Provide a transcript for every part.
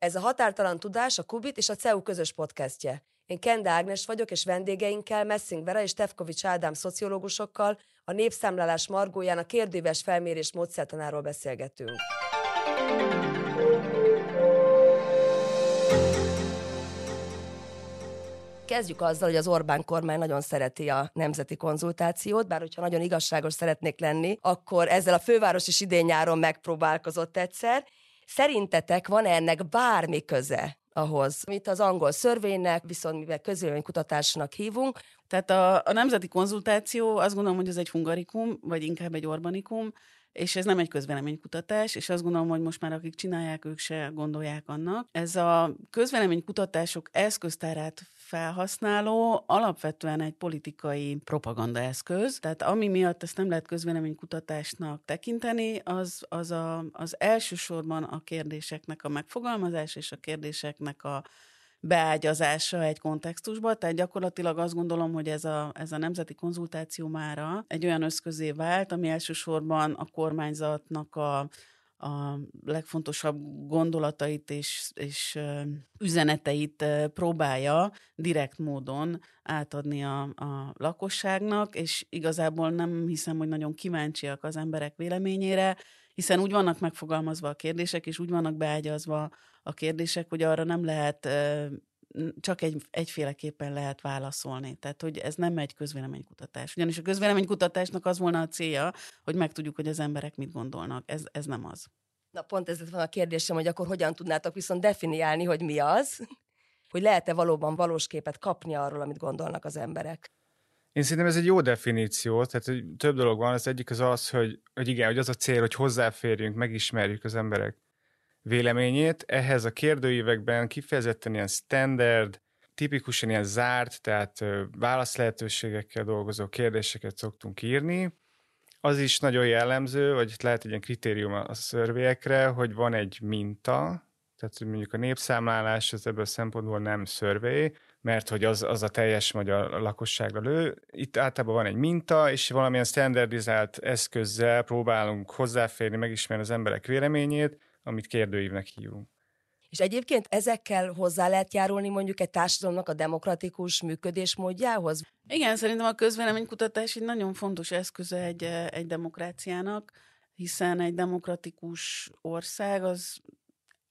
Ez a Határtalan Tudás, a Kubit és a CEU közös podcastje. Én Kende Ágnes vagyok, és vendégeinkkel Messing Vera és Tefkovics Ádám szociológusokkal a népszámlálás margóján a kérdéves felmérés módszertanáról beszélgetünk. Kezdjük azzal, hogy az Orbán kormány nagyon szereti a nemzeti konzultációt, bár hogyha nagyon igazságos szeretnék lenni, akkor ezzel a főváros is idén-nyáron megpróbálkozott egyszer. Szerintetek van -e ennek bármi köze ahhoz, amit az angol szörvénynek, viszont mivel közvéleménykutatásnak hívunk. Tehát a, a nemzeti konzultáció azt gondolom, hogy ez egy hungarikum, vagy inkább egy orbanikum, és ez nem egy közvéleménykutatás, és azt gondolom, hogy most már akik csinálják, ők se gondolják annak. Ez a közvéleménykutatások eszköztárát felhasználó alapvetően egy politikai propagandaeszköz, tehát ami miatt ezt nem lehet közvéleménykutatásnak tekinteni, az, az, a, az elsősorban a kérdéseknek a megfogalmazás és a kérdéseknek a beágyazása egy kontextusba, tehát gyakorlatilag azt gondolom, hogy ez a, ez a nemzeti konzultáció mára egy olyan összközé vált, ami elsősorban a kormányzatnak a, a legfontosabb gondolatait és, és üzeneteit próbálja direkt módon átadni a, a lakosságnak, és igazából nem hiszem, hogy nagyon kíváncsiak az emberek véleményére, hiszen úgy vannak megfogalmazva a kérdések, és úgy vannak beágyazva a kérdések, hogy arra nem lehet csak egy, egyféleképpen lehet válaszolni. Tehát, hogy ez nem egy közvéleménykutatás. Ugyanis a közvéleménykutatásnak az volna a célja, hogy megtudjuk, hogy az emberek mit gondolnak. Ez, ez nem az. Na pont ez van a kérdésem, hogy akkor hogyan tudnátok viszont definiálni, hogy mi az, hogy lehet-e valóban valós képet kapni arról, amit gondolnak az emberek. Én szerintem ez egy jó definíció, tehát több dolog van. Az egyik az az, hogy, hogy igen, hogy az a cél, hogy hozzáférjünk, megismerjük az emberek véleményét. Ehhez a kérdőívekben kifejezetten ilyen standard, tipikusan ilyen zárt, tehát válaszlehetőségekkel dolgozó kérdéseket szoktunk írni. Az is nagyon jellemző, vagy lehet egy ilyen kritérium a szörvélyekre, hogy van egy minta, tehát mondjuk a népszámlálás az ebből a szempontból nem szörvély, mert hogy az, az a teljes magyar lakosságra lő. Itt általában van egy minta, és valamilyen standardizált eszközzel próbálunk hozzáférni, megismerni az emberek véleményét, amit kérdőívnek hívunk. És egyébként ezekkel hozzá lehet járulni mondjuk egy társadalomnak a demokratikus működésmódjához? Igen, szerintem a közvéleménykutatás egy nagyon fontos eszköze egy, egy demokráciának, hiszen egy demokratikus ország az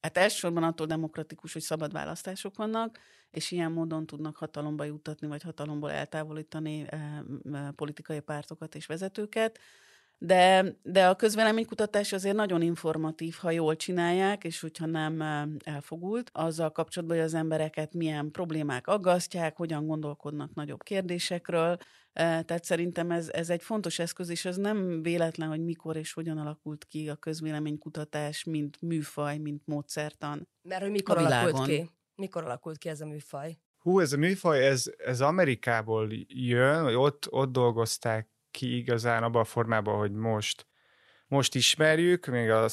Hát elsősorban attól demokratikus, hogy szabad választások vannak, és ilyen módon tudnak hatalomba jutatni, vagy hatalomból eltávolítani eh, politikai pártokat és vezetőket. De, de a közvéleménykutatás azért nagyon informatív, ha jól csinálják, és hogyha nem elfogult, azzal kapcsolatban, hogy az embereket milyen problémák aggasztják, hogyan gondolkodnak nagyobb kérdésekről. Tehát szerintem ez, ez egy fontos eszköz, és ez nem véletlen, hogy mikor és hogyan alakult ki a közvéleménykutatás, mint műfaj, mint módszertan. Mert hogy mikor alakult ki? Mikor alakult ki ez a műfaj? Hú, ez a műfaj, ez, ez Amerikából jön, vagy ott, ott dolgozták ki igazán abban a formában, hogy most, most ismerjük, még a, a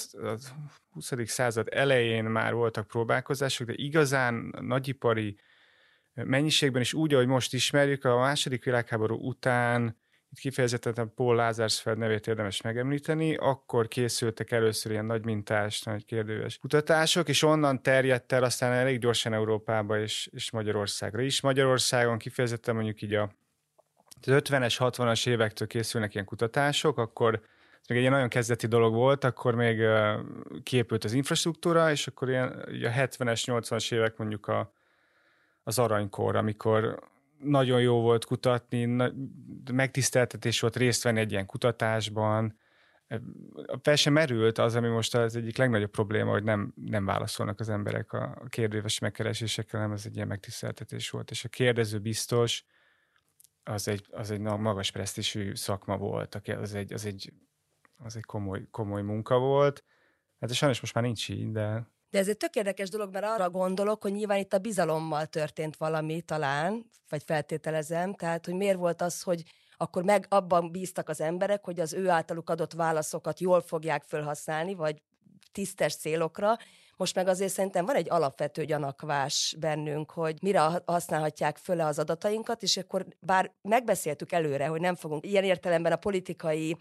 20. század elején már voltak próbálkozások, de igazán nagyipari mennyiségben is úgy, ahogy most ismerjük, a második világháború után itt kifejezetten Paul Lázársfeld nevét érdemes megemlíteni, akkor készültek először ilyen nagy mintás, nagy kérdőves kutatások, és onnan terjedt el aztán elég gyorsan Európába és, és Magyarországra is. Magyarországon kifejezetten mondjuk így a 50-es, 60-as évektől készülnek ilyen kutatások, akkor ez még egy nagyon kezdeti dolog volt, akkor még kiépült az infrastruktúra, és akkor ilyen, a 70-es, 80-as évek mondjuk a, az aranykor, amikor nagyon jó volt kutatni, megtiszteltetés volt részt venni egy ilyen kutatásban, fel sem merült az, ami most az egyik legnagyobb probléma, hogy nem, nem válaszolnak az emberek a kérdéves megkeresésekkel, nem ez egy ilyen megtiszteltetés volt, és a kérdező biztos, az egy, az egy magas presztisű szakma volt, az egy, az egy, az egy komoly, komoly munka volt. Hát sajnos most már nincs így, de... De ez egy tök érdekes dolog, mert arra gondolok, hogy nyilván itt a bizalommal történt valami talán, vagy feltételezem, tehát hogy miért volt az, hogy akkor meg abban bíztak az emberek, hogy az ő általuk adott válaszokat jól fogják felhasználni, vagy tisztes célokra, most meg azért szerintem van egy alapvető gyanakvás bennünk, hogy mire használhatják föle az adatainkat, és akkor bár megbeszéltük előre, hogy nem fogunk ilyen értelemben a politikai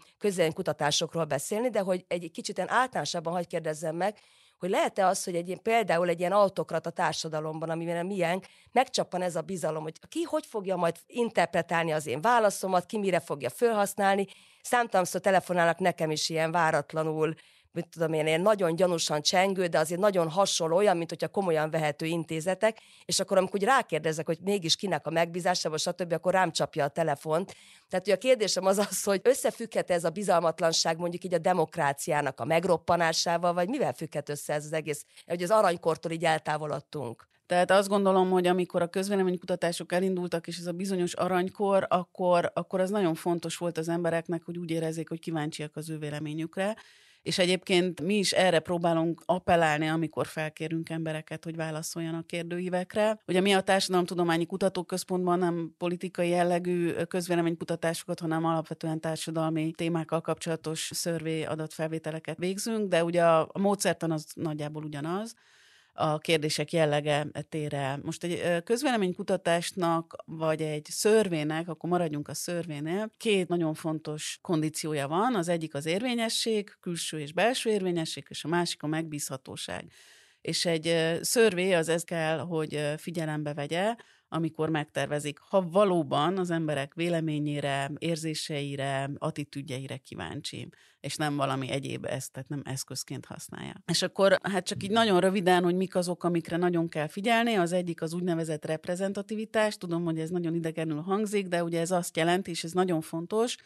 kutatásokról beszélni, de hogy egy kicsit általánosabban hagy kérdezzem meg, hogy lehet-e az, hogy egy ilyen, például egy ilyen autokrata társadalomban, amiben milyen, megcsappan ez a bizalom, hogy ki hogy fogja majd interpretálni az én válaszomat, ki mire fogja felhasználni. Számtalanszor telefonálnak nekem is ilyen váratlanul, mit tudom én, ilyen nagyon gyanúsan csengő, de azért nagyon hasonló, olyan, mint hogyha komolyan vehető intézetek, és akkor amikor úgy rákérdezek, hogy mégis kinek a megbízása, stb., akkor rám csapja a telefont. Tehát hogy a kérdésem az az, hogy összefügghet ez a bizalmatlanság mondjuk így a demokráciának a megroppanásával, vagy mivel függhet össze ez az egész, hogy az aranykortól így eltávolodtunk? Tehát azt gondolom, hogy amikor a közvéleménykutatások elindultak, és ez a bizonyos aranykor, akkor, akkor az nagyon fontos volt az embereknek, hogy úgy érezzék, hogy kíváncsiak az ő véleményükre és egyébként mi is erre próbálunk appellálni, amikor felkérünk embereket, hogy válaszoljanak kérdőívekre. Ugye mi a Társadalomtudományi Kutatóközpontban nem politikai jellegű közvéleménykutatásokat, hanem alapvetően társadalmi témákkal kapcsolatos szörvé adatfelvételeket végzünk, de ugye a módszertan az nagyjából ugyanaz a kérdések jellege tére. Most egy közvéleménykutatásnak, vagy egy szörvének, akkor maradjunk a szörvénél, két nagyon fontos kondíciója van. Az egyik az érvényesség, külső és belső érvényesség, és a másik a megbízhatóság. És egy szörvé az ez kell, hogy figyelembe vegye, amikor megtervezik, ha valóban az emberek véleményére, érzéseire, attitűdjeire kíváncsi, és nem valami egyéb ezt, tehát nem eszközként használja. És akkor hát csak így nagyon röviden, hogy mik azok, amikre nagyon kell figyelni. Az egyik az úgynevezett reprezentativitás. Tudom, hogy ez nagyon idegenül hangzik, de ugye ez azt jelenti, és ez nagyon fontos,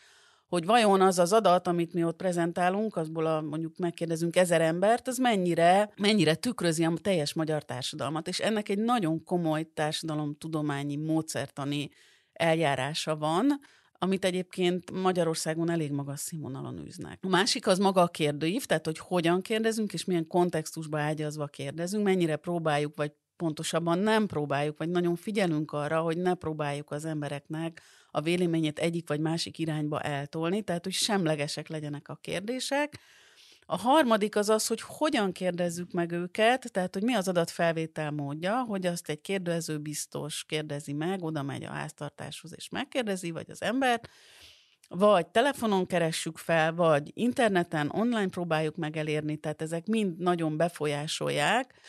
hogy vajon az az adat, amit mi ott prezentálunk, azból a, mondjuk megkérdezünk ezer embert, az mennyire, mennyire tükrözi a teljes magyar társadalmat. És ennek egy nagyon komoly társadalomtudományi, módszertani eljárása van, amit egyébként Magyarországon elég magas színvonalon űznek. A másik az maga a kérdőív, tehát hogy hogyan kérdezünk, és milyen kontextusba ágyazva kérdezünk, mennyire próbáljuk, vagy pontosabban nem próbáljuk, vagy nagyon figyelünk arra, hogy ne próbáljuk az embereknek a véleményét egyik vagy másik irányba eltolni, tehát hogy semlegesek legyenek a kérdések. A harmadik az az, hogy hogyan kérdezzük meg őket, tehát hogy mi az adatfelvétel módja, hogy azt egy kérdező biztos kérdezi meg, oda megy a háztartáshoz és megkérdezi, vagy az embert, vagy telefonon keressük fel, vagy interneten, online próbáljuk meg elérni, tehát ezek mind nagyon befolyásolják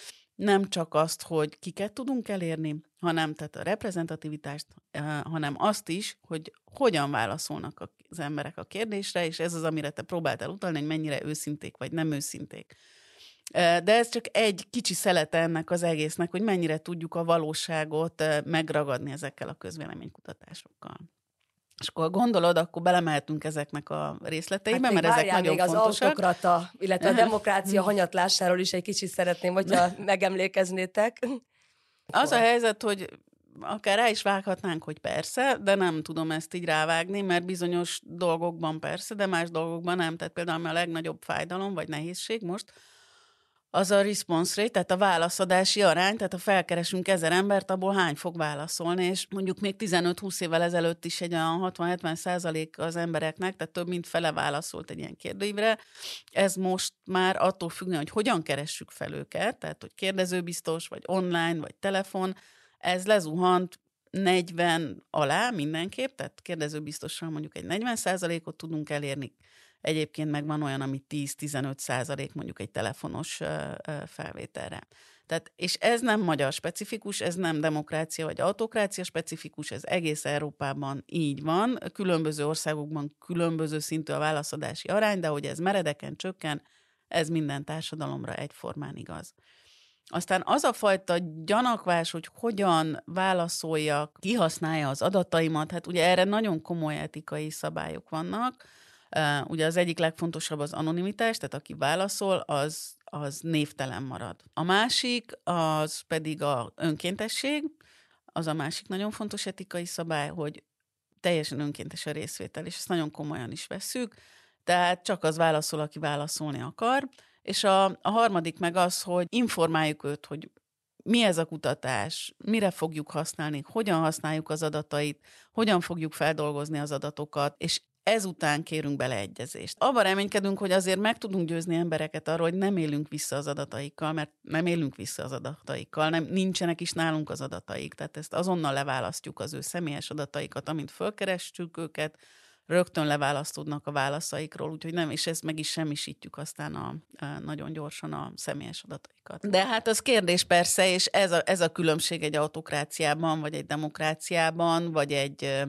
nem csak azt, hogy kiket tudunk elérni, hanem tehát a reprezentativitást, eh, hanem azt is, hogy hogyan válaszolnak az emberek a kérdésre, és ez az, amire te próbáltál utalni, hogy mennyire őszinték vagy nem őszinték. Eh, de ez csak egy kicsi szelete ennek az egésznek, hogy mennyire tudjuk a valóságot eh, megragadni ezekkel a közvéleménykutatásokkal. És akkor gondolod, akkor belemeltünk ezeknek a részleteibe, hát mert ezek nagyon még fontosak. az autokrata, illetve a demokrácia hanyatlásáról is egy kicsit szeretném, hogyha megemlékeznétek. Az a helyzet, hogy akár rá is vághatnánk, hogy persze, de nem tudom ezt így rávágni, mert bizonyos dolgokban persze, de más dolgokban nem. Tehát például a legnagyobb fájdalom vagy nehézség most, az a response rate, tehát a válaszadási arány, tehát ha felkeresünk ezer embert, abból hány fog válaszolni, és mondjuk még 15-20 évvel ezelőtt is egy olyan 60-70 százalék az embereknek, tehát több mint fele válaszolt egy ilyen kérdőívre. Ez most már attól függően, hogy hogyan keressük fel őket, tehát hogy kérdezőbiztos, vagy online, vagy telefon, ez lezuhant 40 alá mindenképp, tehát kérdezőbiztosan mondjuk egy 40 százalékot tudunk elérni, Egyébként meg van olyan, ami 10-15 százalék mondjuk egy telefonos felvételre. Tehát, és ez nem magyar specifikus, ez nem demokrácia vagy autokrácia specifikus, ez egész Európában így van. Különböző országokban különböző szintű a válaszadási arány, de hogy ez meredeken csökken, ez minden társadalomra egyformán igaz. Aztán az a fajta gyanakvás, hogy hogyan válaszoljak, kihasználja az adataimat, hát ugye erre nagyon komoly etikai szabályok vannak, Ugye az egyik legfontosabb az anonimitás, tehát aki válaszol, az, az névtelen marad. A másik, az pedig a önkéntesség, az a másik nagyon fontos etikai szabály, hogy teljesen önkéntes a részvétel, és ezt nagyon komolyan is vesszük, tehát csak az válaszol, aki válaszolni akar. És a, a harmadik meg az, hogy informáljuk őt, hogy mi ez a kutatás, mire fogjuk használni, hogyan használjuk az adatait, hogyan fogjuk feldolgozni az adatokat, és ezután kérünk beleegyezést. Abban reménykedünk, hogy azért meg tudunk győzni embereket arról, hogy nem élünk vissza az adataikkal, mert nem élünk vissza az adataikkal, nem, nincsenek is nálunk az adataik, tehát ezt azonnal leválasztjuk az ő személyes adataikat, amint fölkerestjük őket, rögtön leválasztódnak a válaszaikról, úgyhogy nem, és ezt meg is semmisítjük aztán a, a nagyon gyorsan a személyes adataikat. De hát az kérdés persze, és ez a, ez a különbség egy autokráciában, vagy egy demokráciában, vagy egy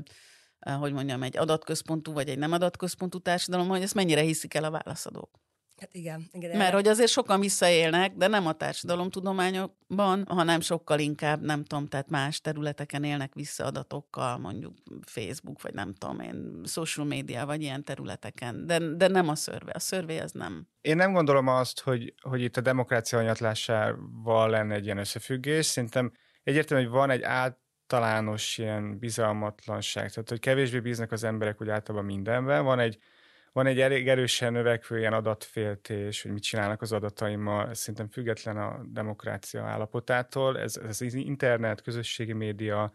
hogy mondjam, egy adatközpontú, vagy egy nem adatközpontú társadalom, hogy ezt mennyire hiszik el a válaszadók. Hát igen. igen Mert hogy azért sokan visszaélnek, de nem a társadalomtudományokban, hanem sokkal inkább, nem tudom, tehát más területeken élnek vissza adatokkal, mondjuk Facebook, vagy nem tudom én, social media, vagy ilyen területeken, de, de nem a szörvé. A szörvé az nem. Én nem gondolom azt, hogy, hogy itt a demokrácia anyatlásával lenne egy ilyen összefüggés. Szerintem egyértelmű, hogy van egy általános ilyen bizalmatlanság, tehát hogy kevésbé bíznak az emberek úgy általában mindenben. Van egy van egy elég erősen növekvő ilyen adatféltés, hogy mit csinálnak az adataimmal, ez szerintem független a demokrácia állapotától, ez, ez az internet, közösségi média,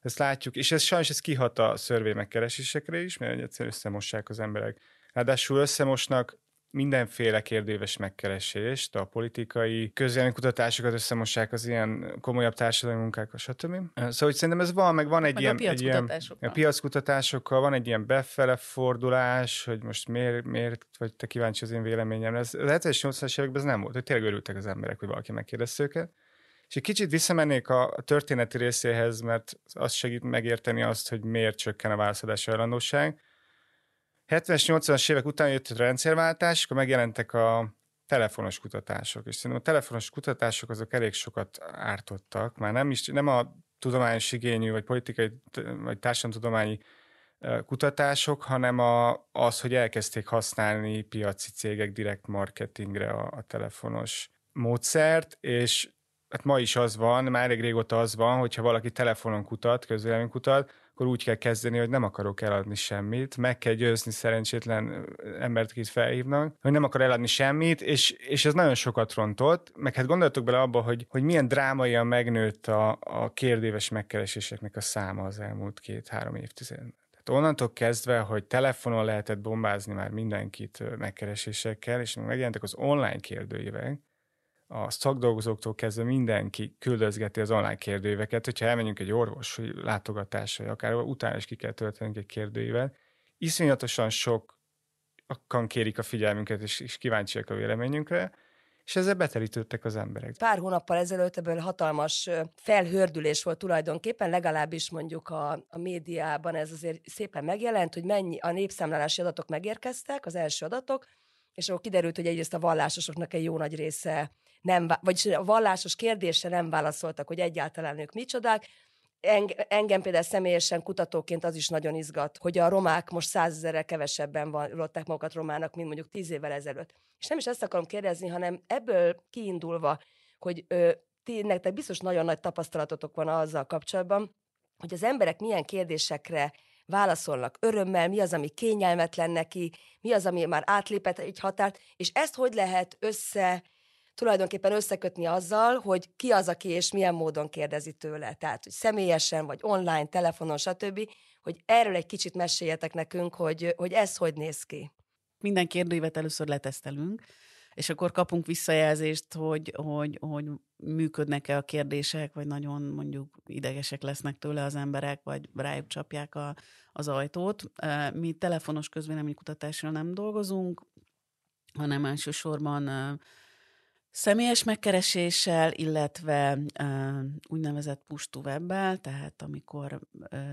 ezt látjuk, és ez sajnos ez kihat a szörvé megkeresésekre is, mert egyszerűen összemossák az emberek. Ráadásul összemosnak mindenféle kérdéves megkeresést, a politikai kutatások összemossák az ilyen komolyabb társadalmi munkákkal, stb. Szóval hogy szerintem ez van, meg van egy meg ilyen... A egy ilyen a piackutatásokkal van egy ilyen befele fordulás, hogy most miért, miért vagy te kíváncsi az én véleményem. Ez, az 70-es, 80-as években ez nem volt, hogy tényleg örültek az emberek, hogy valaki megkérdezte őket. És egy kicsit visszamennék a, történeti részéhez, mert az segít megérteni azt, hogy miért csökken a válaszadás hajlandóság 70-es, 80-as évek után jött a rendszerváltás, akkor megjelentek a telefonos kutatások, és szerintem a telefonos kutatások azok elég sokat ártottak, már nem is, nem a tudományos igényű, vagy politikai, vagy társadalomtudományi kutatások, hanem a, az, hogy elkezdték használni piaci cégek direkt marketingre a, a telefonos módszert, és hát ma is az van, már elég régóta az van, hogyha valaki telefonon kutat, közvélemény kutat, akkor úgy kell kezdeni, hogy nem akarok eladni semmit, meg kell győzni szerencsétlen embert, akit felhívnak, hogy nem akar eladni semmit, és, és ez nagyon sokat rontott, meg hát gondoltok bele abba, hogy, hogy milyen drámaian megnőtt a, a kérdéves megkereséseknek a száma az elmúlt két-három évtizedben. Tehát onnantól kezdve, hogy telefonon lehetett bombázni már mindenkit megkeresésekkel, és megjelentek az online kérdőívek, a szakdolgozóktól kezdve mindenki küldözgeti az online kérdőíveket, hogyha elmenjünk egy orvos látogatásra, vagy akár utána is ki kell töltenünk egy kérdőívet. Iszonyatosan sokan kérik a figyelmünket, és, és kíváncsiak a véleményünkre, és ezzel beterítődtek az emberek. Pár hónappal ezelőtt ebből hatalmas felhördülés volt tulajdonképpen, legalábbis mondjuk a, a médiában ez azért szépen megjelent, hogy mennyi a népszámlálási adatok megérkeztek, az első adatok, és akkor kiderült, hogy egyrészt a vallásosoknak egy jó nagy része nem, vagyis a vallásos kérdésre nem válaszoltak, hogy egyáltalán ők micsodák. Engem például személyesen kutatóként az is nagyon izgat, hogy a romák most százezerrel kevesebben vallották magukat romának, mint mondjuk tíz évvel ezelőtt. És nem is ezt akarom kérdezni, hanem ebből kiindulva, hogy ö, ti, nektek biztos nagyon nagy tapasztalatotok van azzal kapcsolatban, hogy az emberek milyen kérdésekre válaszolnak örömmel, mi az, ami kényelmetlen neki, mi az, ami már átlépett egy határt, és ezt hogy lehet össze tulajdonképpen összekötni azzal, hogy ki az, aki és milyen módon kérdezi tőle. Tehát, hogy személyesen, vagy online, telefonon, stb., hogy erről egy kicsit meséljetek nekünk, hogy, hogy ez hogy néz ki. Minden kérdőívet először letesztelünk, és akkor kapunk visszajelzést, hogy, hogy, hogy működnek-e a kérdések, vagy nagyon mondjuk idegesek lesznek tőle az emberek, vagy rájuk csapják a, az ajtót. Mi telefonos közvéleménykutatásra nem dolgozunk, hanem elsősorban Személyes megkereséssel, illetve úgynevezett push to webbel, tehát amikor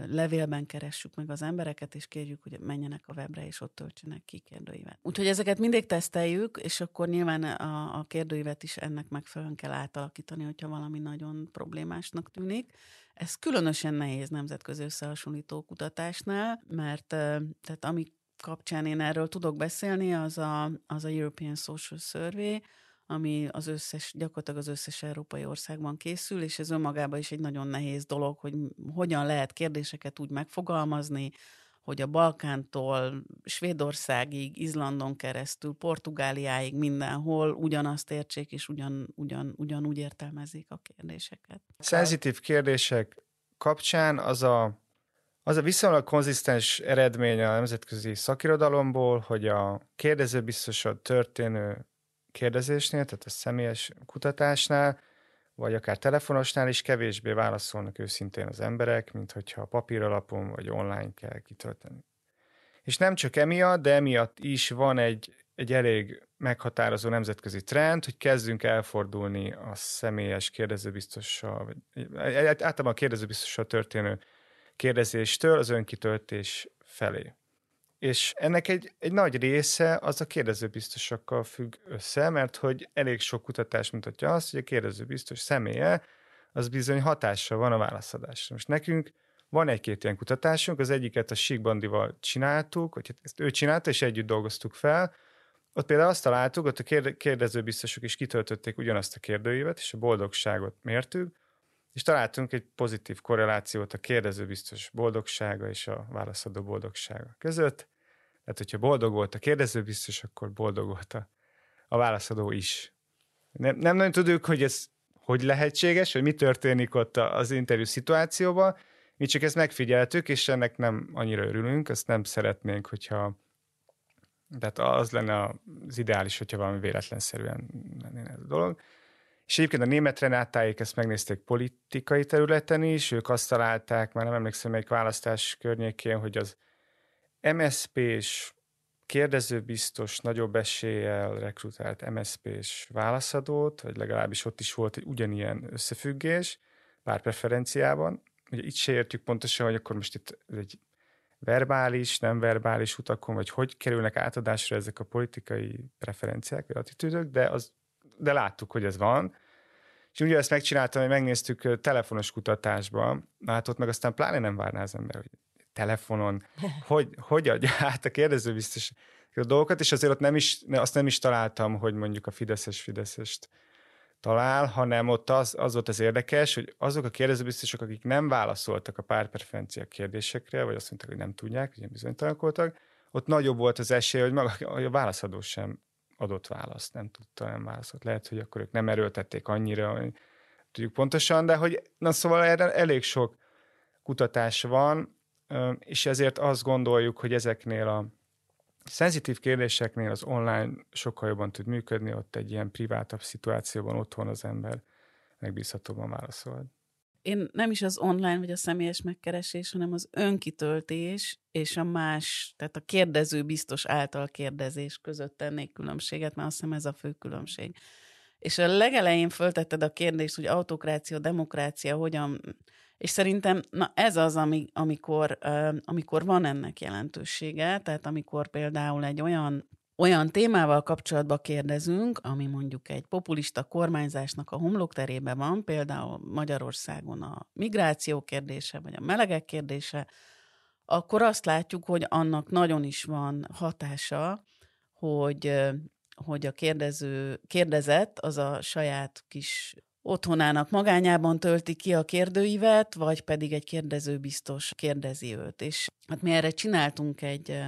levélben keressük meg az embereket, és kérjük, hogy menjenek a webre, és ott töltsenek ki kérdőívet. Úgyhogy ezeket mindig teszteljük, és akkor nyilván a, a kérdőívet is ennek megfelelően kell átalakítani, hogyha valami nagyon problémásnak tűnik. Ez különösen nehéz nemzetközi összehasonlító kutatásnál, mert tehát ami kapcsán én erről tudok beszélni, az a, az a European Social Survey, ami az összes, gyakorlatilag az összes európai országban készül, és ez önmagában is egy nagyon nehéz dolog, hogy hogyan lehet kérdéseket úgy megfogalmazni, hogy a Balkántól Svédországig, Izlandon keresztül, Portugáliáig mindenhol ugyanazt értsék, és ugyan, ugyan, ugyanúgy értelmezik a kérdéseket. Szenzitív kérdések kapcsán az a, az a viszonylag konzisztens eredmény a nemzetközi szakirodalomból, hogy a kérdezőbiztosan történő kérdezésnél, tehát a személyes kutatásnál, vagy akár telefonosnál is kevésbé válaszolnak őszintén az emberek, mint hogyha papír alapon vagy online kell kitölteni. És nem csak emiatt, de emiatt is van egy, egy elég meghatározó nemzetközi trend, hogy kezdünk elfordulni a személyes kérdezőbiztossal, vagy általában a kérdezőbiztossal történő kérdezéstől az önkitöltés felé. És ennek egy, egy nagy része az a kérdezőbiztosokkal függ össze, mert hogy elég sok kutatás mutatja azt, hogy a kérdezőbiztos személye az bizony hatással van a válaszadásra. Most nekünk van egy-két ilyen kutatásunk, az egyiket a Sigbandival csináltuk, vagy hát ezt ő csinálta, és együtt dolgoztuk fel. Ott például azt találtuk, ott a kérdezőbiztosok is kitöltötték ugyanazt a kérdőívet, és a boldogságot mértük, és találtunk egy pozitív korrelációt a kérdezőbiztos boldogsága és a válaszadó boldogsága között. Tehát, hogyha boldog volt a kérdezőbiztos, akkor boldog volt a, a válaszadó is. Nem, nem nagyon tudjuk, hogy ez hogy lehetséges, hogy mi történik ott az interjú szituációban. Mi csak ezt megfigyeltük, és ennek nem annyira örülünk, ezt nem szeretnénk, hogyha tehát az lenne az ideális, hogyha valami véletlenszerűen lenne ez a dolog. És egyébként a német Renátáik ezt megnézték politikai területen is, ők azt találták, már nem emlékszem, melyik választás környékén, hogy az MSZP-s kérdezőbiztos nagyobb eséllyel rekrutált MSZP-s válaszadót, vagy legalábbis ott is volt egy ugyanilyen összefüggés pár preferenciában. Ugye itt se értjük pontosan, hogy akkor most itt egy verbális, nem verbális utakon, vagy hogy kerülnek átadásra ezek a politikai preferenciák, vagy attitűdök, de, az, de láttuk, hogy ez van. És ugye ezt megcsináltam, hogy megnéztük telefonos kutatásban, hát ott meg aztán pláne nem várná az ember, hogy telefonon, hogy, hogy adja át a kérdező biztos a dolgokat, és azért ott nem is, azt nem is találtam, hogy mondjuk a Fideszes Fideszest talál, hanem ott az, az volt az érdekes, hogy azok a kérdezőbiztosok, akik nem válaszoltak a párpreferencia kérdésekre, vagy azt mondták, hogy nem tudják, hogy bizonytalanok voltak, ott nagyobb volt az esély, hogy maga hogy a válaszadó sem adott választ, nem tudta, nem válaszolt. Lehet, hogy akkor ők nem erőltették annyira, hogy tudjuk pontosan, de hogy na szóval erre elég sok kutatás van, és ezért azt gondoljuk, hogy ezeknél a szenzitív kérdéseknél az online sokkal jobban tud működni, ott egy ilyen privátabb szituációban otthon az ember megbízhatóban válaszol. Én nem is az online vagy a személyes megkeresés, hanem az önkitöltés és a más, tehát a kérdező biztos által kérdezés között tennék különbséget, mert azt hiszem ez a fő különbség. És a legelején föltetted a kérdést, hogy autokrácia, demokrácia hogyan és szerintem na ez az, ami, amikor, amikor van ennek jelentősége, tehát amikor például egy olyan olyan témával kapcsolatban kérdezünk, ami mondjuk egy populista kormányzásnak a homlokterébe van, például Magyarországon a migráció kérdése, vagy a melegek kérdése, akkor azt látjuk, hogy annak nagyon is van hatása, hogy, hogy a kérdező, kérdezett az a saját kis otthonának magányában tölti ki a kérdőívet, vagy pedig egy kérdező biztos kérdezi őt. És hát mi erre csináltunk egy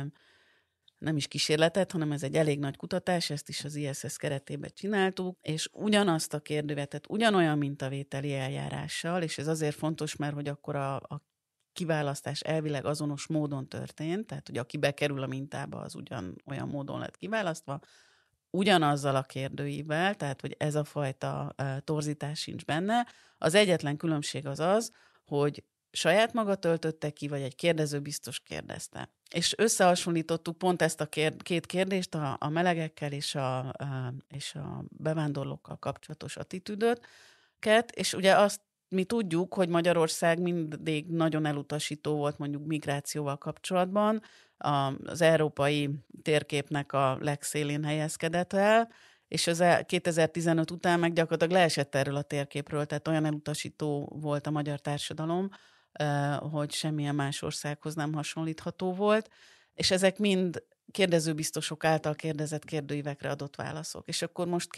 nem is kísérletet, hanem ez egy elég nagy kutatás, ezt is az ISS keretében csináltuk, és ugyanazt a kérdővetet ugyanolyan mintavételi eljárással, és ez azért fontos, mert hogy akkor a, a kiválasztás elvileg azonos módon történt, tehát hogy aki bekerül a mintába, az ugyan olyan módon lett kiválasztva, ugyanazzal a kérdőivel, tehát hogy ez a fajta torzítás sincs benne. Az egyetlen különbség az az, hogy saját maga töltötte ki, vagy egy kérdező biztos kérdezte. És összehasonlítottuk pont ezt a kér- két kérdést, a, a melegekkel és a, a, és a bevándorlókkal kapcsolatos attitűdöt, és ugye azt mi tudjuk, hogy Magyarország mindig nagyon elutasító volt mondjuk migrációval kapcsolatban, az európai térképnek a legszélén helyezkedett el, és az 2015 után meg gyakorlatilag leesett erről a térképről, tehát olyan elutasító volt a magyar társadalom, hogy semmilyen más országhoz nem hasonlítható volt, és ezek mind kérdezőbiztosok által kérdezett kérdőívekre adott válaszok. És akkor most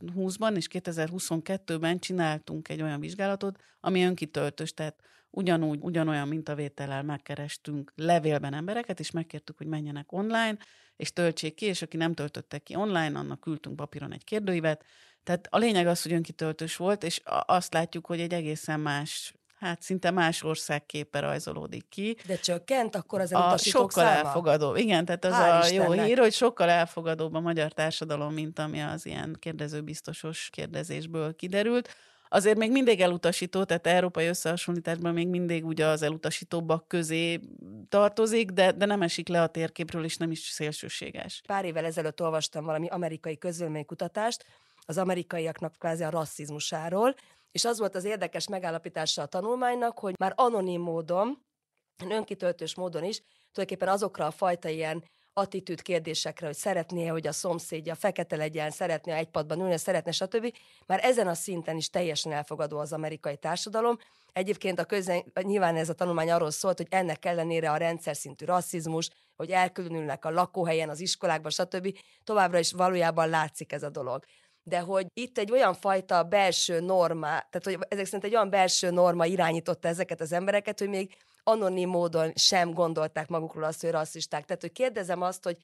2020-ban és 2022-ben csináltunk egy olyan vizsgálatot, ami önkitöltős, tehát ugyanúgy, ugyanolyan mintavétellel megkerestünk levélben embereket, és megkértük, hogy menjenek online, és töltsék ki, és aki nem töltötte ki online, annak küldtünk papíron egy kérdőívet. Tehát a lényeg az, hogy önkitöltős volt, és azt látjuk, hogy egy egészen más hát szinte más ország képe rajzolódik ki. De csökkent akkor az a sokkal száma? elfogadó. Igen, tehát az Hál a Istennek. jó hír, hogy sokkal elfogadóbb a magyar társadalom, mint ami az ilyen kérdezőbiztosos kérdezésből kiderült. azért még mindig elutasító, tehát európai összehasonlításban még mindig ugye az elutasítóbbak közé tartozik, de, de nem esik le a térképről, és nem is szélsőséges. Pár évvel ezelőtt olvastam valami amerikai közvéleménykutatást, az amerikaiaknak kvázi a rasszizmusáról, és az volt az érdekes megállapítása a tanulmánynak, hogy már anonim módon, önkitöltős módon is, tulajdonképpen azokra a fajta ilyen attitűd kérdésekre, hogy szeretné, hogy a szomszédja fekete legyen, szeretné egy padban ülni, szeretne, stb. Már ezen a szinten is teljesen elfogadó az amerikai társadalom. Egyébként a közen, nyilván ez a tanulmány arról szólt, hogy ennek ellenére a rendszer szintű rasszizmus, hogy elkülönülnek a lakóhelyen, az iskolákban, stb. Továbbra is valójában látszik ez a dolog de hogy itt egy olyan fajta belső norma, tehát hogy ezek szerint egy olyan belső norma irányította ezeket az embereket, hogy még anonim módon sem gondolták magukról azt, hogy rasszisták. Tehát, hogy kérdezem azt, hogy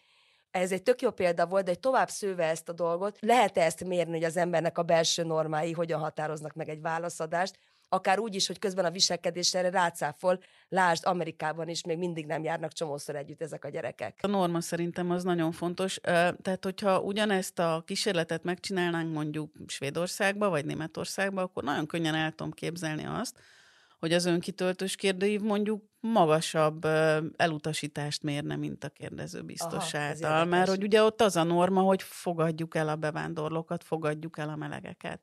ez egy tök jó példa volt, de tovább szőve ezt a dolgot, lehet-e ezt mérni, hogy az embernek a belső normái hogyan határoznak meg egy válaszadást, akár úgy is, hogy közben a viselkedésre rácáfol, lásd, Amerikában is még mindig nem járnak csomószor együtt ezek a gyerekek. A norma szerintem az nagyon fontos. Tehát, hogyha ugyanezt a kísérletet megcsinálnánk mondjuk Svédországba vagy Németországba, akkor nagyon könnyen el tudom képzelni azt, hogy az önkitöltős kérdőív mondjuk magasabb elutasítást mérne, mint a kérdező biztos Aha, által. Mert hogy ugye ott az a norma, hogy fogadjuk el a bevándorlókat, fogadjuk el a melegeket.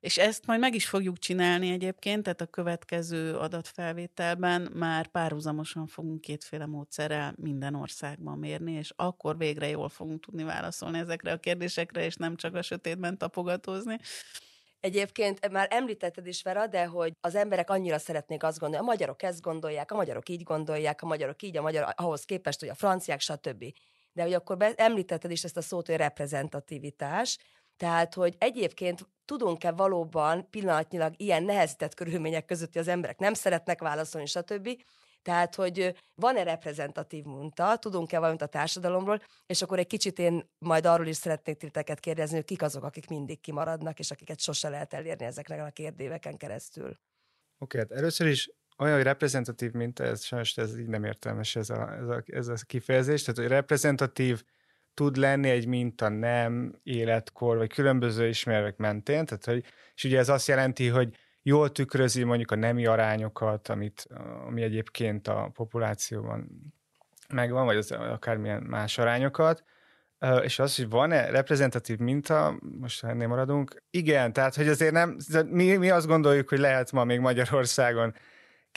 És ezt majd meg is fogjuk csinálni egyébként, tehát a következő adatfelvételben már párhuzamosan fogunk kétféle módszerrel minden országban mérni, és akkor végre jól fogunk tudni válaszolni ezekre a kérdésekre, és nem csak a sötétben tapogatózni. Egyébként már említetted is, Vera, de hogy az emberek annyira szeretnék azt gondolni, a magyarok ezt gondolják, a magyarok így gondolják, a magyarok így, a magyar ahhoz képest, hogy a franciák, stb. De hogy akkor be, említetted is ezt a szót, hogy reprezentativitás, tehát, hogy egyébként tudunk-e valóban pillanatnyilag ilyen nehezített körülmények között, hogy az emberek nem szeretnek válaszolni, stb. Tehát, hogy van-e reprezentatív munta, tudunk-e valamit a társadalomról, és akkor egy kicsit én majd arról is szeretnék titeket kérdezni, hogy kik azok, akik mindig kimaradnak, és akiket sose lehet elérni ezeknek a kérdéveken keresztül. Oké, okay, hát először is olyan, hogy reprezentatív minta, ez sajnos ez így nem értelmes ez a, ez a, ez a kifejezés, tehát hogy reprezentatív tud lenni egy minta nem, életkor, vagy különböző ismervek mentén, tehát hogy, és ugye ez azt jelenti, hogy jól tükrözi mondjuk a nemi arányokat, amit, ami egyébként a populációban megvan, vagy az akármilyen más arányokat, és az, hogy van-e reprezentatív minta, most ennél maradunk, igen, tehát hogy azért nem, mi, mi azt gondoljuk, hogy lehet ma még Magyarországon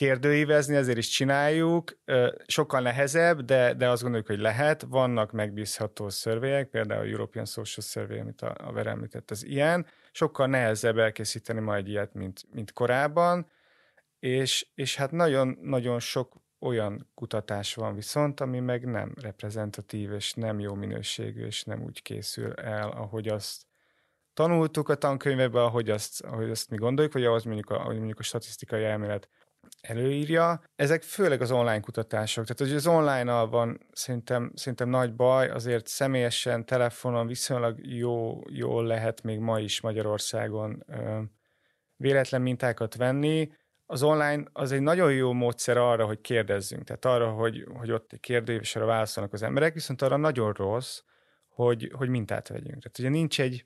kérdőívezni, ezért is csináljuk. Sokkal nehezebb, de, de azt gondoljuk, hogy lehet. Vannak megbízható szörvélyek, például a European Social Survey, amit a, a Ver említett, az ilyen. Sokkal nehezebb elkészíteni majd ilyet, mint, mint korábban, és, és hát nagyon, nagyon sok olyan kutatás van viszont, ami meg nem reprezentatív, és nem jó minőségű, és nem úgy készül el, ahogy azt tanultuk a tankönyvekben, ahogy azt, ahogy azt mi gondoljuk, vagy ahhoz mondjuk a, ahogy mondjuk a statisztikai elmélet előírja. Ezek főleg az online kutatások. Tehát, az online-nal van szerintem, szerintem nagy baj, azért személyesen, telefonon viszonylag jó, jól lehet még ma is Magyarországon ö, véletlen mintákat venni. Az online az egy nagyon jó módszer arra, hogy kérdezzünk, tehát arra, hogy, hogy ott egy kérdő, és arra válaszolnak az emberek, viszont arra nagyon rossz, hogy, hogy mintát vegyünk. Tehát ugye nincs egy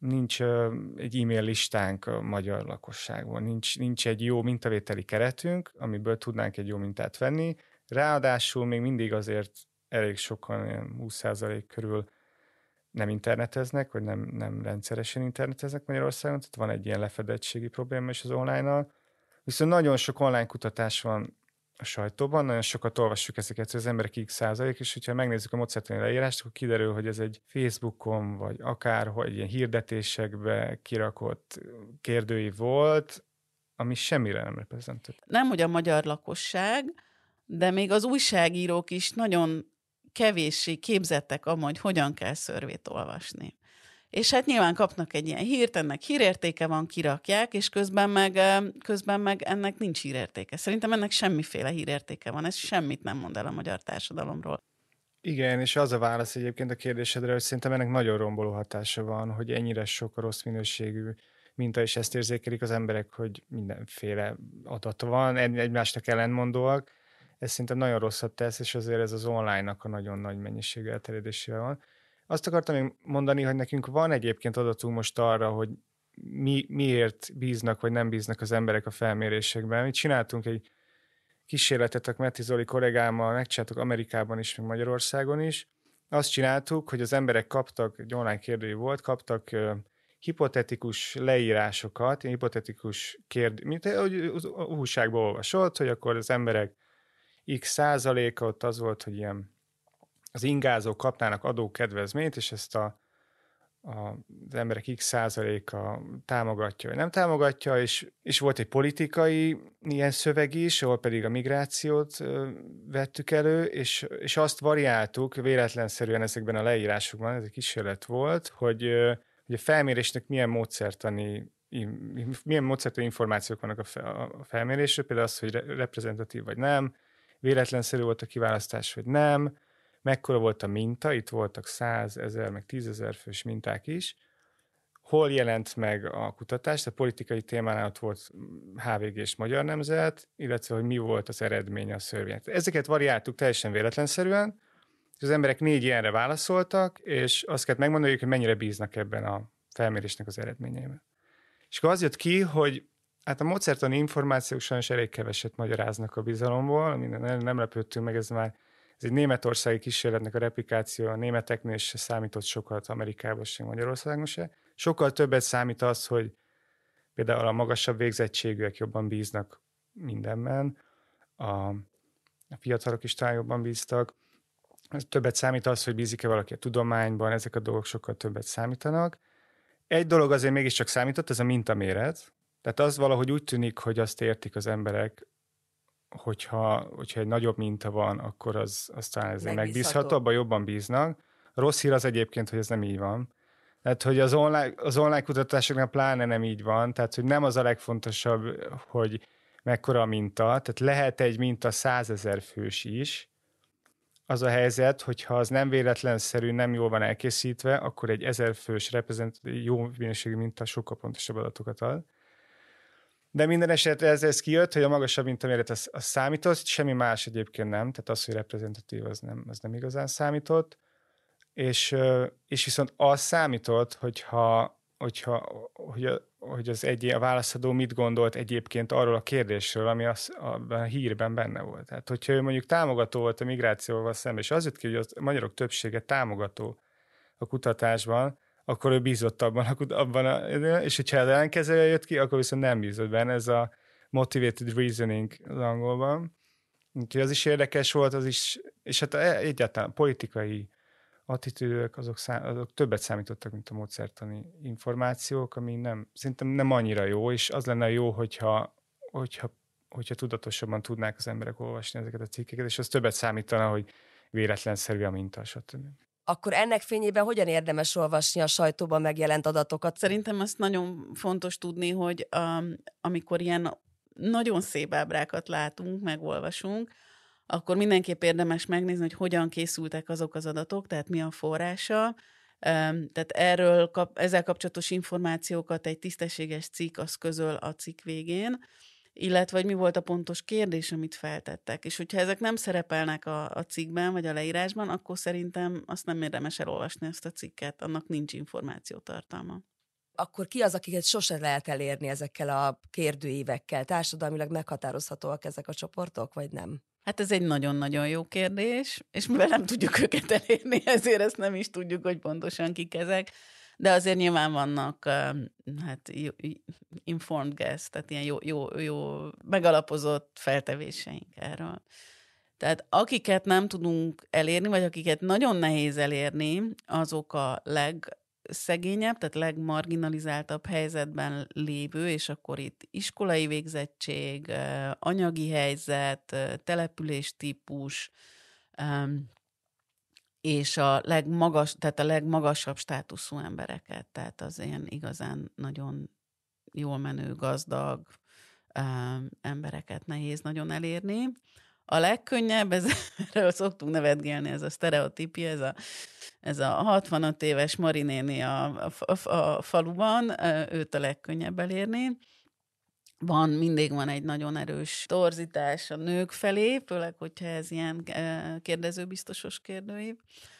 nincs egy e-mail listánk a magyar lakosságban, nincs, nincs egy jó mintavételi keretünk, amiből tudnánk egy jó mintát venni. Ráadásul még mindig azért elég sokan, ilyen 20% körül nem interneteznek, vagy nem, nem rendszeresen interneteznek Magyarországon, tehát van egy ilyen lefedettségi probléma is az online-nal. Viszont nagyon sok online kutatás van a sajtóban, nagyon sokat olvassuk ezeket, hogy az emberek x százalék, és hogyha megnézzük a mozertani leírást, akkor kiderül, hogy ez egy Facebookon, vagy akárhogy ilyen hirdetésekbe kirakott kérdői volt, ami semmire nem reprezentatív. Nem, hogy a magyar lakosság, de még az újságírók is nagyon kevéssé képzettek amúgy, hogy hogyan kell szörvét olvasni. És hát nyilván kapnak egy ilyen hírt, ennek hírértéke van, kirakják, és közben meg, közben meg ennek nincs hírértéke. Szerintem ennek semmiféle hírértéke van, ez semmit nem mond el a magyar társadalomról. Igen, és az a válasz egyébként a kérdésedre, hogy szerintem ennek nagyon romboló hatása van, hogy ennyire sok a rossz minőségű minta, és ezt érzékelik az emberek, hogy mindenféle adat van, egymásnak ellentmondóak. Ez szerintem nagyon rosszat tesz, és azért ez az online-nak a nagyon nagy mennyiségű elterjedésével van. Azt akartam még mondani, hogy nekünk van egyébként adatunk most arra, hogy mi, miért bíznak vagy nem bíznak az emberek a felmérésekben. Mi csináltunk egy kísérletet a Meti Zoli kollégámmal, megcsináltuk Amerikában is, meg Magyarországon is. Azt csináltuk, hogy az emberek kaptak, egy online kérdői volt, kaptak hipotetikus leírásokat, hipotetikus kérdés, mint ahogy az újságban olvasott, hogy akkor az emberek x százaléka ott az volt, hogy ilyen az ingázók kapnának adókedvezményt, és ezt a az emberek x százaléka támogatja, vagy nem támogatja, és, és volt egy politikai ilyen szöveg is, ahol pedig a migrációt vettük elő, és, és azt variáltuk véletlenszerűen ezekben a leírásokban, ez egy kísérlet volt, hogy, hogy a felmérésnek milyen módszertani milyen módszertani információk vannak a felmérésről, például az, hogy reprezentatív vagy nem, véletlenszerű volt a kiválasztás, vagy nem, mekkora volt a minta, itt voltak 100 ezer, meg 10 ezer fős minták is, hol jelent meg a kutatás, a politikai témánál ott volt HVG és Magyar Nemzet, illetve hogy mi volt az eredmény a szörvényt. Ezeket variáltuk teljesen véletlenszerűen, és az emberek négy ilyenre válaszoltak, és azt kellett megmondani, hogy mennyire bíznak ebben a felmérésnek az eredményeiben. És akkor az jött ki, hogy hát a módszertani információk sajnos elég keveset magyaráznak a bizalomból, minden nem lepődtünk meg, ez már ez egy németországi kísérletnek a replikáció, a németeknél se számított sokat, Amerikában sem, Magyarországon se. Sokkal többet számít az, hogy például a magasabb végzettségűek jobban bíznak mindenben, a, a fiatalok is talán jobban bíztak. Többet számít az, hogy bízik-e valaki a tudományban, ezek a dolgok sokkal többet számítanak. Egy dolog azért mégiscsak számított, ez a mintaméret. Tehát az valahogy úgy tűnik, hogy azt értik az emberek, hogyha, hogyha egy nagyobb minta van, akkor az, az talán ezért megbízható, abban jobban bíznak. A rossz hír az egyébként, hogy ez nem így van. Tehát, hogy az online, az online kutatásoknál pláne nem így van, tehát, hogy nem az a legfontosabb, hogy mekkora a minta, tehát lehet egy minta százezer fős is, az a helyzet, hogyha az nem véletlenszerű, nem jól van elkészítve, akkor egy ezer fős reprezentatív jó minőségű minta sokkal pontosabb adatokat ad. De minden esetre ez, ez kijött, hogy a magasabb mintaméret az, az számított, semmi más egyébként nem, tehát az, hogy reprezentatív, az nem, az nem igazán számított. És, és viszont az számított, hogyha, hogyha hogy, a, hogy az egy, a válaszadó mit gondolt egyébként arról a kérdésről, ami az, a, a hírben benne volt. Tehát, hogyha ő mondjuk támogató volt a migrációval szemben, és az jött ki, hogy a magyarok többsége támogató a kutatásban, akkor ő bízott abban, abban a, és hogyha ellenkezője jött ki, akkor viszont nem bízott benne, ez a motivated reasoning az angolban. Úgyhogy az is érdekes volt, az is, és hát e, egyáltalán politikai attitűdök, azok, szám, azok többet számítottak, mint a módszertani információk, ami nem, szerintem nem annyira jó, és az lenne jó, hogyha, hogyha, hogyha tudatosabban tudnák az emberek olvasni ezeket a cikkeket, és az többet számítana, hogy véletlenszerű a minta, stb akkor ennek fényében hogyan érdemes olvasni a sajtóban megjelent adatokat? Szerintem azt nagyon fontos tudni, hogy um, amikor ilyen nagyon szép ábrákat látunk, megolvasunk, akkor mindenképp érdemes megnézni, hogy hogyan készültek azok az adatok, tehát mi a forrása. Um, tehát erről, ezzel kapcsolatos információkat egy tisztességes cikk az közöl a cikk végén illetve hogy mi volt a pontos kérdés, amit feltettek. És hogyha ezek nem szerepelnek a, a cikkben, vagy a leírásban, akkor szerintem azt nem érdemes elolvasni ezt a cikket, annak nincs információtartalma. Akkor ki az, akiket sose lehet elérni ezekkel a kérdőívekkel? Társadalmilag meghatározhatóak ezek a csoportok, vagy nem? Hát ez egy nagyon-nagyon jó kérdés, és mivel nem tudjuk őket elérni, ezért ezt nem is tudjuk, hogy pontosan kik ezek de azért nyilván vannak hát informed guess, tehát ilyen jó, jó, jó megalapozott feltevéseink erről. Tehát akiket nem tudunk elérni, vagy akiket nagyon nehéz elérni, azok a legszegényebb, tehát legmarginalizáltabb helyzetben lévő, és akkor itt iskolai végzettség, anyagi helyzet, településtípus, és a legmagas, tehát a legmagasabb státuszú embereket, tehát az ilyen igazán nagyon jól menő, gazdag uh, embereket nehéz nagyon elérni. A legkönnyebb, ez, erről szoktunk nevetgélni, ez a sztereotípia, ez a, ez a 65 éves Marinéni a, a, a, a faluban, őt a legkönnyebb elérni van, mindig van egy nagyon erős torzítás a nők felé, főleg, hogyha ez ilyen kérdezőbiztosos kérdőív.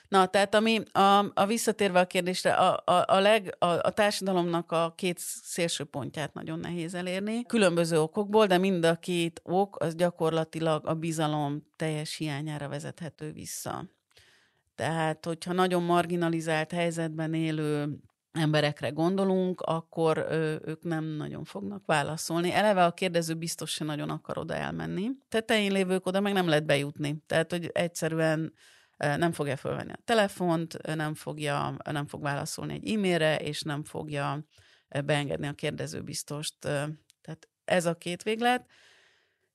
Na, tehát ami a, a visszatérve a kérdésre, a, a, a, leg, a, a társadalomnak a két szélső pontját nagyon nehéz elérni, különböző okokból, de mind a két ok az gyakorlatilag a bizalom teljes hiányára vezethető vissza. Tehát, hogyha nagyon marginalizált helyzetben élő emberekre gondolunk, akkor ők nem nagyon fognak válaszolni. Eleve a kérdező biztos se nagyon akar oda elmenni. Tetején lévők oda meg nem lehet bejutni. Tehát, hogy egyszerűen nem fogja fölvenni a telefont, nem, fogja, nem fog válaszolni egy e-mailre, és nem fogja beengedni a kérdező biztost. Tehát ez a két véglet.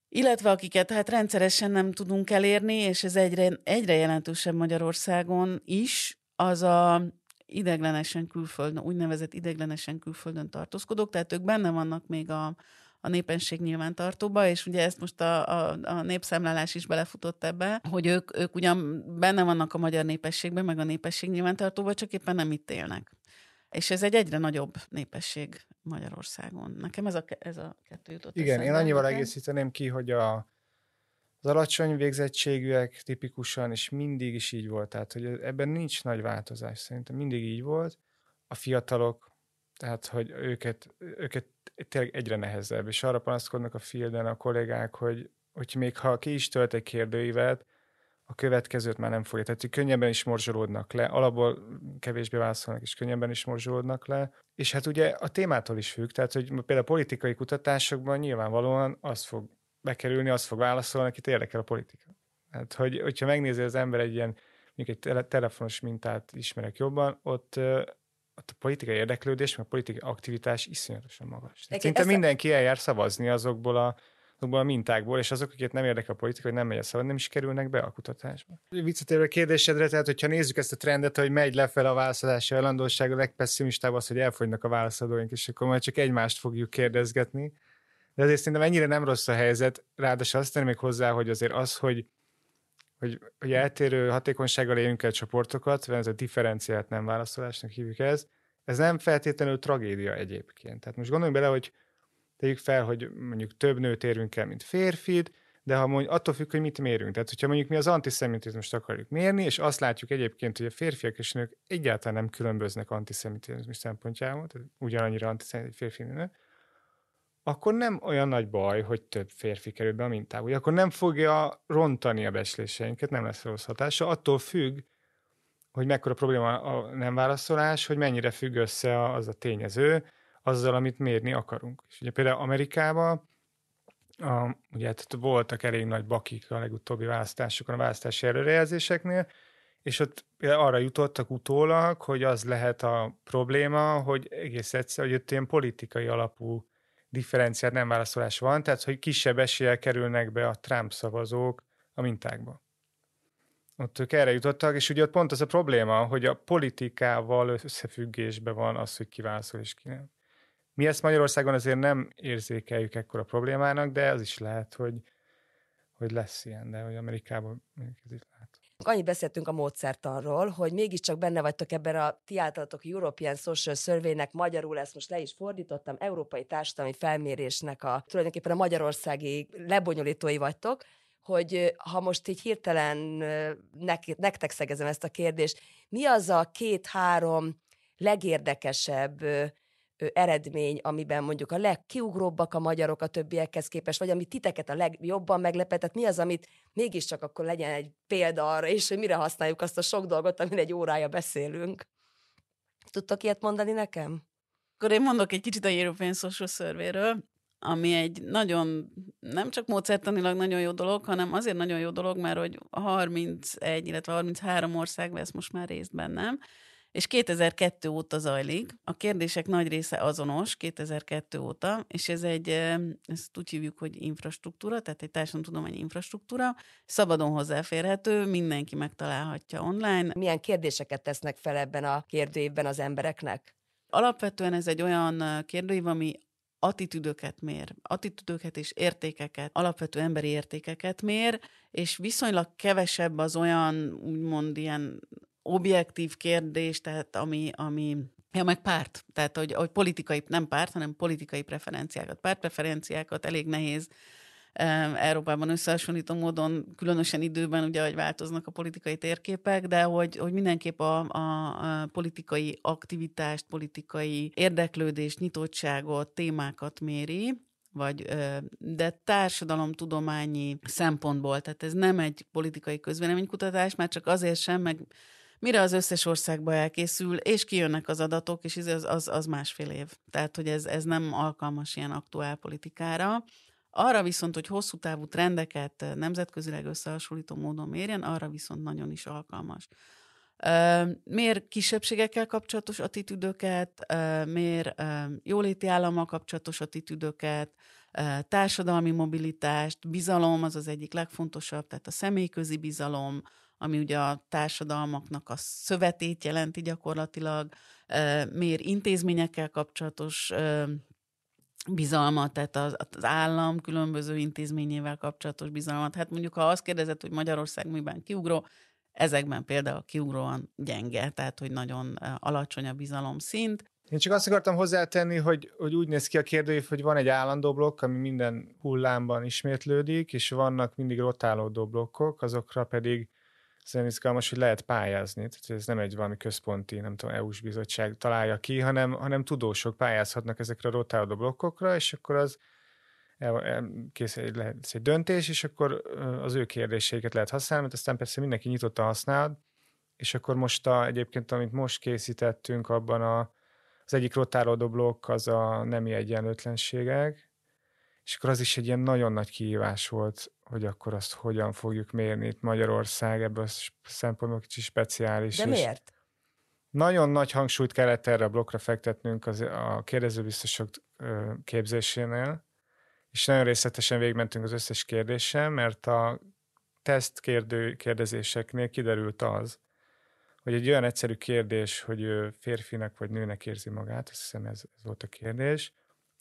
Illetve akiket hát rendszeresen nem tudunk elérni, és ez egyre, egyre jelentősebb Magyarországon is, az a ideglenesen külföldön, úgynevezett ideglenesen külföldön tartózkodók, tehát ők benne vannak még a, a népenség nyilvántartóba, és ugye ezt most a, a, a népszámlálás is belefutott ebbe, hogy ők, ők ugyan benne vannak a magyar népességben, meg a népesség nyilvántartóba, csak éppen nem itt élnek. És ez egy egyre nagyobb népesség Magyarországon. Nekem ez a, ez a kettő jutott Igen, én annyival nekem. egészíteném ki, hogy a, az alacsony végzettségűek tipikusan, és mindig is így volt, tehát hogy ebben nincs nagy változás, szerintem mindig így volt. A fiatalok, tehát hogy őket, őket tényleg egyre nehezebb, és arra panaszkodnak a fielden a kollégák, hogy, hogy még ha ki is tölt egy kérdőívet, a következőt már nem fogja. Tehát, hogy könnyebben is morzsolódnak le, alapból kevésbé válaszolnak, és könnyebben is morzsolódnak le. És hát ugye a témától is függ, tehát, hogy például a politikai kutatásokban nyilvánvalóan az fog bekerülni, az fog válaszolni, akit érdekel a politika. Hát, hogy, hogyha megnézi az ember egy ilyen, mondjuk egy tele, telefonos mintát ismerek jobban, ott ott a politikai érdeklődés, meg a politikai aktivitás iszonyatosan magas. Tehát szinte mindenki eljár szavazni azokból a, azokból a mintákból, és azok, akiket nem érdekel a politika, hogy nem megy a szavazni, nem is kerülnek be a kutatásba. Visszatérve a kérdésedre, tehát hogyha nézzük ezt a trendet, hogy megy lefelé a válaszadási hajlandóság, a legpesszimistább az, hogy elfogynak a válaszadóink, és akkor majd csak egymást fogjuk kérdezgetni. De azért szerintem ennyire nem rossz a helyzet, ráadásul azt tenni még hozzá, hogy azért az, hogy hogy, hogy eltérő hatékonysággal élünk el csoportokat, ez a differenciált nem válaszolásnak hívjuk ez, ez nem feltétlenül tragédia egyébként. Tehát most gondoljunk bele, hogy tegyük fel, hogy mondjuk több nőt érünk el, mint férfit, de ha mondjuk attól függ, hogy mit mérünk. Tehát, hogyha mondjuk mi az antiszemitizmust akarjuk mérni, és azt látjuk egyébként, hogy a férfiak és nők egyáltalán nem különböznek antiszemitizmus szempontjából, tehát ugyanannyira antiszemit férfi nő, akkor nem olyan nagy baj, hogy több férfi kerül be a mintába. Akkor nem fogja rontani a besléseinket, nem lesz rossz hatása. Attól függ, hogy mekkora probléma a nem válaszolás, hogy mennyire függ össze az a tényező azzal, amit mérni akarunk. És ugye például Amerikában a, ugye hát voltak elég nagy bakik a legutóbbi választásokon, a választási előrejelzéseknél, és ott arra jutottak utólag, hogy az lehet a probléma, hogy egész egyszer, hogy ott ilyen politikai alapú differenciált nem válaszolás van, tehát hogy kisebb eséllyel kerülnek be a Trump szavazók a mintákba. Ott ők erre jutottak, és ugye ott pont az a probléma, hogy a politikával összefüggésben van az, hogy ki válaszol és ki nem. Mi ezt Magyarországon azért nem érzékeljük ekkora problémának, de az is lehet, hogy, hogy lesz ilyen, de hogy Amerikában ez is lehet. Annyi beszéltünk a módszertanról, hogy mégiscsak benne vagytok ebben a ti általatok European Social Survey-nek, magyarul ezt most le is fordítottam, Európai Társadalmi Felmérésnek a tulajdonképpen a magyarországi lebonyolítói vagytok, hogy ha most így hirtelen nek, nektek szegezem ezt a kérdést, mi az a két-három legérdekesebb eredmény, amiben mondjuk a legkiugróbbak a magyarok a többiekhez képest, vagy ami titeket a legjobban meglepetett, mi az, amit mégiscsak akkor legyen egy példa arra, és hogy mire használjuk azt a sok dolgot, amin egy órája beszélünk. Tudtok ilyet mondani nekem? Akkor én mondok egy kicsit a European Social Survey-ről, ami egy nagyon, nem csak módszertanilag nagyon jó dolog, hanem azért nagyon jó dolog, mert hogy 31, illetve 33 ország vesz most már részt bennem, és 2002 óta zajlik. A kérdések nagy része azonos 2002 óta, és ez egy, ezt úgy hívjuk, hogy infrastruktúra, tehát egy társadalomtudományi infrastruktúra, szabadon hozzáférhető, mindenki megtalálhatja online. Milyen kérdéseket tesznek fel ebben a kérdőívben az embereknek? Alapvetően ez egy olyan kérdőív, ami attitűdöket mér, attitűdöket és értékeket, alapvető emberi értékeket mér, és viszonylag kevesebb az olyan, úgymond ilyen objektív kérdés, tehát ami, ami Ja, meg párt. Tehát, hogy, hogy politikai, nem párt, hanem politikai preferenciákat. Pártpreferenciákat elég nehéz Európában összehasonlító módon, különösen időben, ugye, hogy változnak a politikai térképek, de hogy, hogy mindenképp a, a, a politikai aktivitást, politikai érdeklődést, nyitottságot, témákat méri, vagy, de társadalomtudományi szempontból, tehát ez nem egy politikai közvéleménykutatás, már csak azért sem, meg mire az összes országba elkészül, és kijönnek az adatok, és ez az, az másfél év. Tehát, hogy ez, ez nem alkalmas ilyen aktuál politikára. Arra viszont, hogy hosszú távú trendeket nemzetközileg összehasonlító módon mérjen, arra viszont nagyon is alkalmas. Miért kisebbségekkel kapcsolatos attitűdöket, miért jóléti állammal kapcsolatos attitűdöket, társadalmi mobilitást, bizalom az az egyik legfontosabb, tehát a személyközi bizalom, ami ugye a társadalmaknak a szövetét jelenti gyakorlatilag, miért intézményekkel kapcsolatos bizalmat, tehát az, az állam különböző intézményével kapcsolatos bizalmat. Hát mondjuk, ha azt kérdezett, hogy Magyarország miben kiugró, ezekben például kiugróan gyenge, tehát hogy nagyon alacsony a bizalom szint. Én csak azt akartam hozzátenni, hogy, hogy úgy néz ki a kérdőív, hogy van egy állandó blokk, ami minden hullámban ismétlődik, és vannak mindig rotálódó blokkok, azokra pedig szerintem izgalmas, hogy lehet pályázni. Tehát ez nem egy valami központi, nem tudom, EU-s bizottság találja ki, hanem, hanem tudósok pályázhatnak ezekre a rotálódó blokkokra, és akkor az kész egy, egy döntés, és akkor az ő kérdéseiket lehet használni, mert aztán persze mindenki nyitott a használat, és akkor most a, egyébként, amit most készítettünk, abban a, az egyik rotálódó blokk az a nemi egyenlőtlenségek, és akkor az is egy ilyen nagyon nagy kihívás volt, hogy akkor azt hogyan fogjuk mérni itt Magyarország, ebből a szempontból kicsit speciális. De miért? Nagyon nagy hangsúlyt kellett erre a blokkra fektetnünk az, a kérdezőbiztosok képzésénél, és nagyon részletesen végigmentünk az összes kérdéssel, mert a teszt kérdő, kérdezéseknél kiderült az, hogy egy olyan egyszerű kérdés, hogy férfinak vagy nőnek érzi magát, azt hiszem ez, ez volt a kérdés,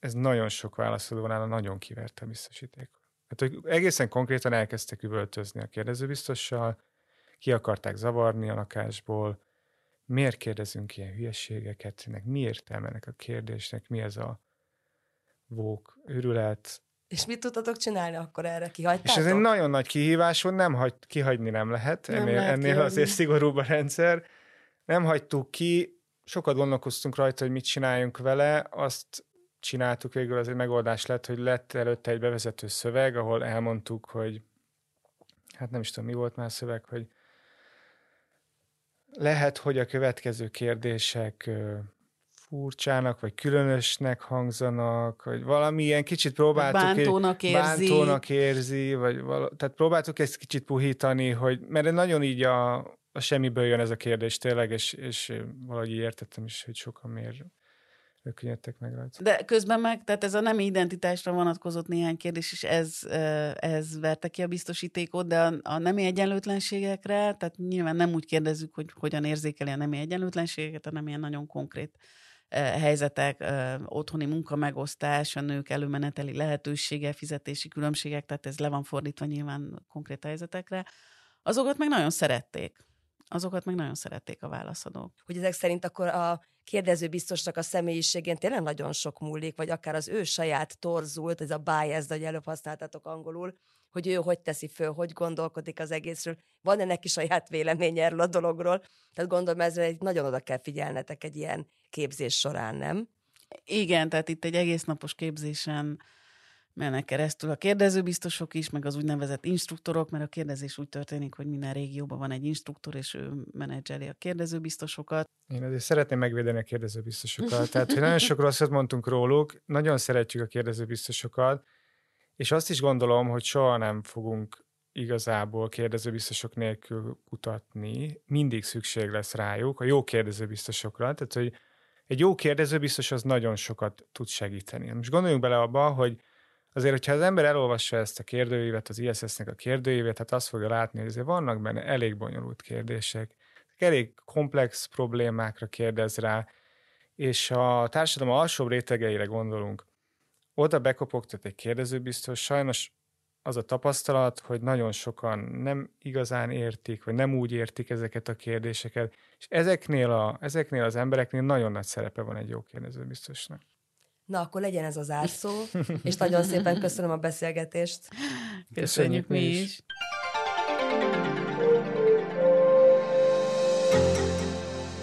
ez nagyon sok válaszolónál nagyon kiverte a biztosítékot. Hát, hogy egészen konkrétan elkezdtek üvöltözni a kérdezőbiztossal, ki akarták zavarni a lakásból, miért kérdezünk ilyen hülyeségeket, ennek mi értelme ennek a kérdésnek, mi ez a vók őrület. És mit tudtatok csinálni akkor erre? Kihagytátok? És ez egy nagyon nagy kihívás volt, nem hagy, kihagyni nem lehet, nem ennél, lehet ennél kihagyni. azért szigorúbb a rendszer. Nem hagytuk ki, sokat gondolkoztunk rajta, hogy mit csináljunk vele, azt csináltuk végül, az egy megoldás lett, hogy lett előtte egy bevezető szöveg, ahol elmondtuk, hogy hát nem is tudom, mi volt már szöveg, hogy lehet, hogy a következő kérdések furcsának, vagy különösnek hangzanak, vagy valamilyen kicsit próbáltuk... Bántónak érzi. Bántónak érzi, vagy vala, tehát próbáltuk ezt kicsit puhítani, hogy, mert nagyon így a, a semmiből jön ez a kérdés tényleg, és, és valahogy értettem is, hogy sokan miért ők meg rajta. De közben meg, tehát ez a nem identitásra vonatkozott néhány kérdés, és ez, ez verte ki a biztosítékot, de a, a nemi egyenlőtlenségekre, tehát nyilván nem úgy kérdezzük, hogy hogyan érzékeli a nemi egyenlőtlenségeket, hanem ilyen nagyon konkrét helyzetek, otthoni munkamegosztás, a nők előmeneteli lehetősége, fizetési különbségek, tehát ez le van fordítva nyilván konkrét helyzetekre, azokat meg nagyon szerették. Azokat meg nagyon szerették a válaszadók. Hogy ezek szerint akkor a kérdező biztosnak a személyiségén tényleg nagyon sok múlik, vagy akár az ő saját torzult, ez a bias, hogy előbb használtatok angolul, hogy ő hogy teszi föl, hogy gondolkodik az egészről. Van-e neki saját véleménye erről a dologról? Tehát gondolom, ezre egy nagyon oda kell figyelnetek egy ilyen képzés során, nem? Igen, tehát itt egy egész napos képzésen mennek keresztül a kérdezőbiztosok is, meg az úgynevezett instruktorok, mert a kérdezés úgy történik, hogy minden régióban van egy instruktor, és ő menedzseli a kérdezőbiztosokat. Én azért szeretném megvédeni a kérdezőbiztosokat. Tehát, hogy nagyon sok rosszat mondtunk róluk, nagyon szeretjük a kérdezőbiztosokat, és azt is gondolom, hogy soha nem fogunk igazából kérdezőbiztosok nélkül kutatni. Mindig szükség lesz rájuk, a jó kérdezőbiztosokra. Tehát, hogy egy jó kérdezőbiztos az nagyon sokat tud segíteni. Most gondoljunk bele abba, hogy azért, hogyha az ember elolvassa ezt a kérdőívet, az ISS-nek a kérdőívet, hát azt fogja látni, hogy azért vannak benne elég bonyolult kérdések, elég komplex problémákra kérdez rá, és a társadalom alsóbb rétegeire gondolunk, oda bekopogtat egy kérdezőbiztos, sajnos az a tapasztalat, hogy nagyon sokan nem igazán értik, vagy nem úgy értik ezeket a kérdéseket, és ezeknél, a, ezeknél az embereknél nagyon nagy szerepe van egy jó kérdezőbiztosnak. Na, akkor legyen ez az árszó, és nagyon szépen köszönöm a beszélgetést. Köszönjük, Köszönjük mi is. is.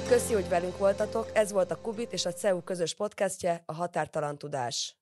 Köszi, hogy velünk voltatok, ez volt a Kubit és a CEU közös podcastje, a Határtalan Tudás.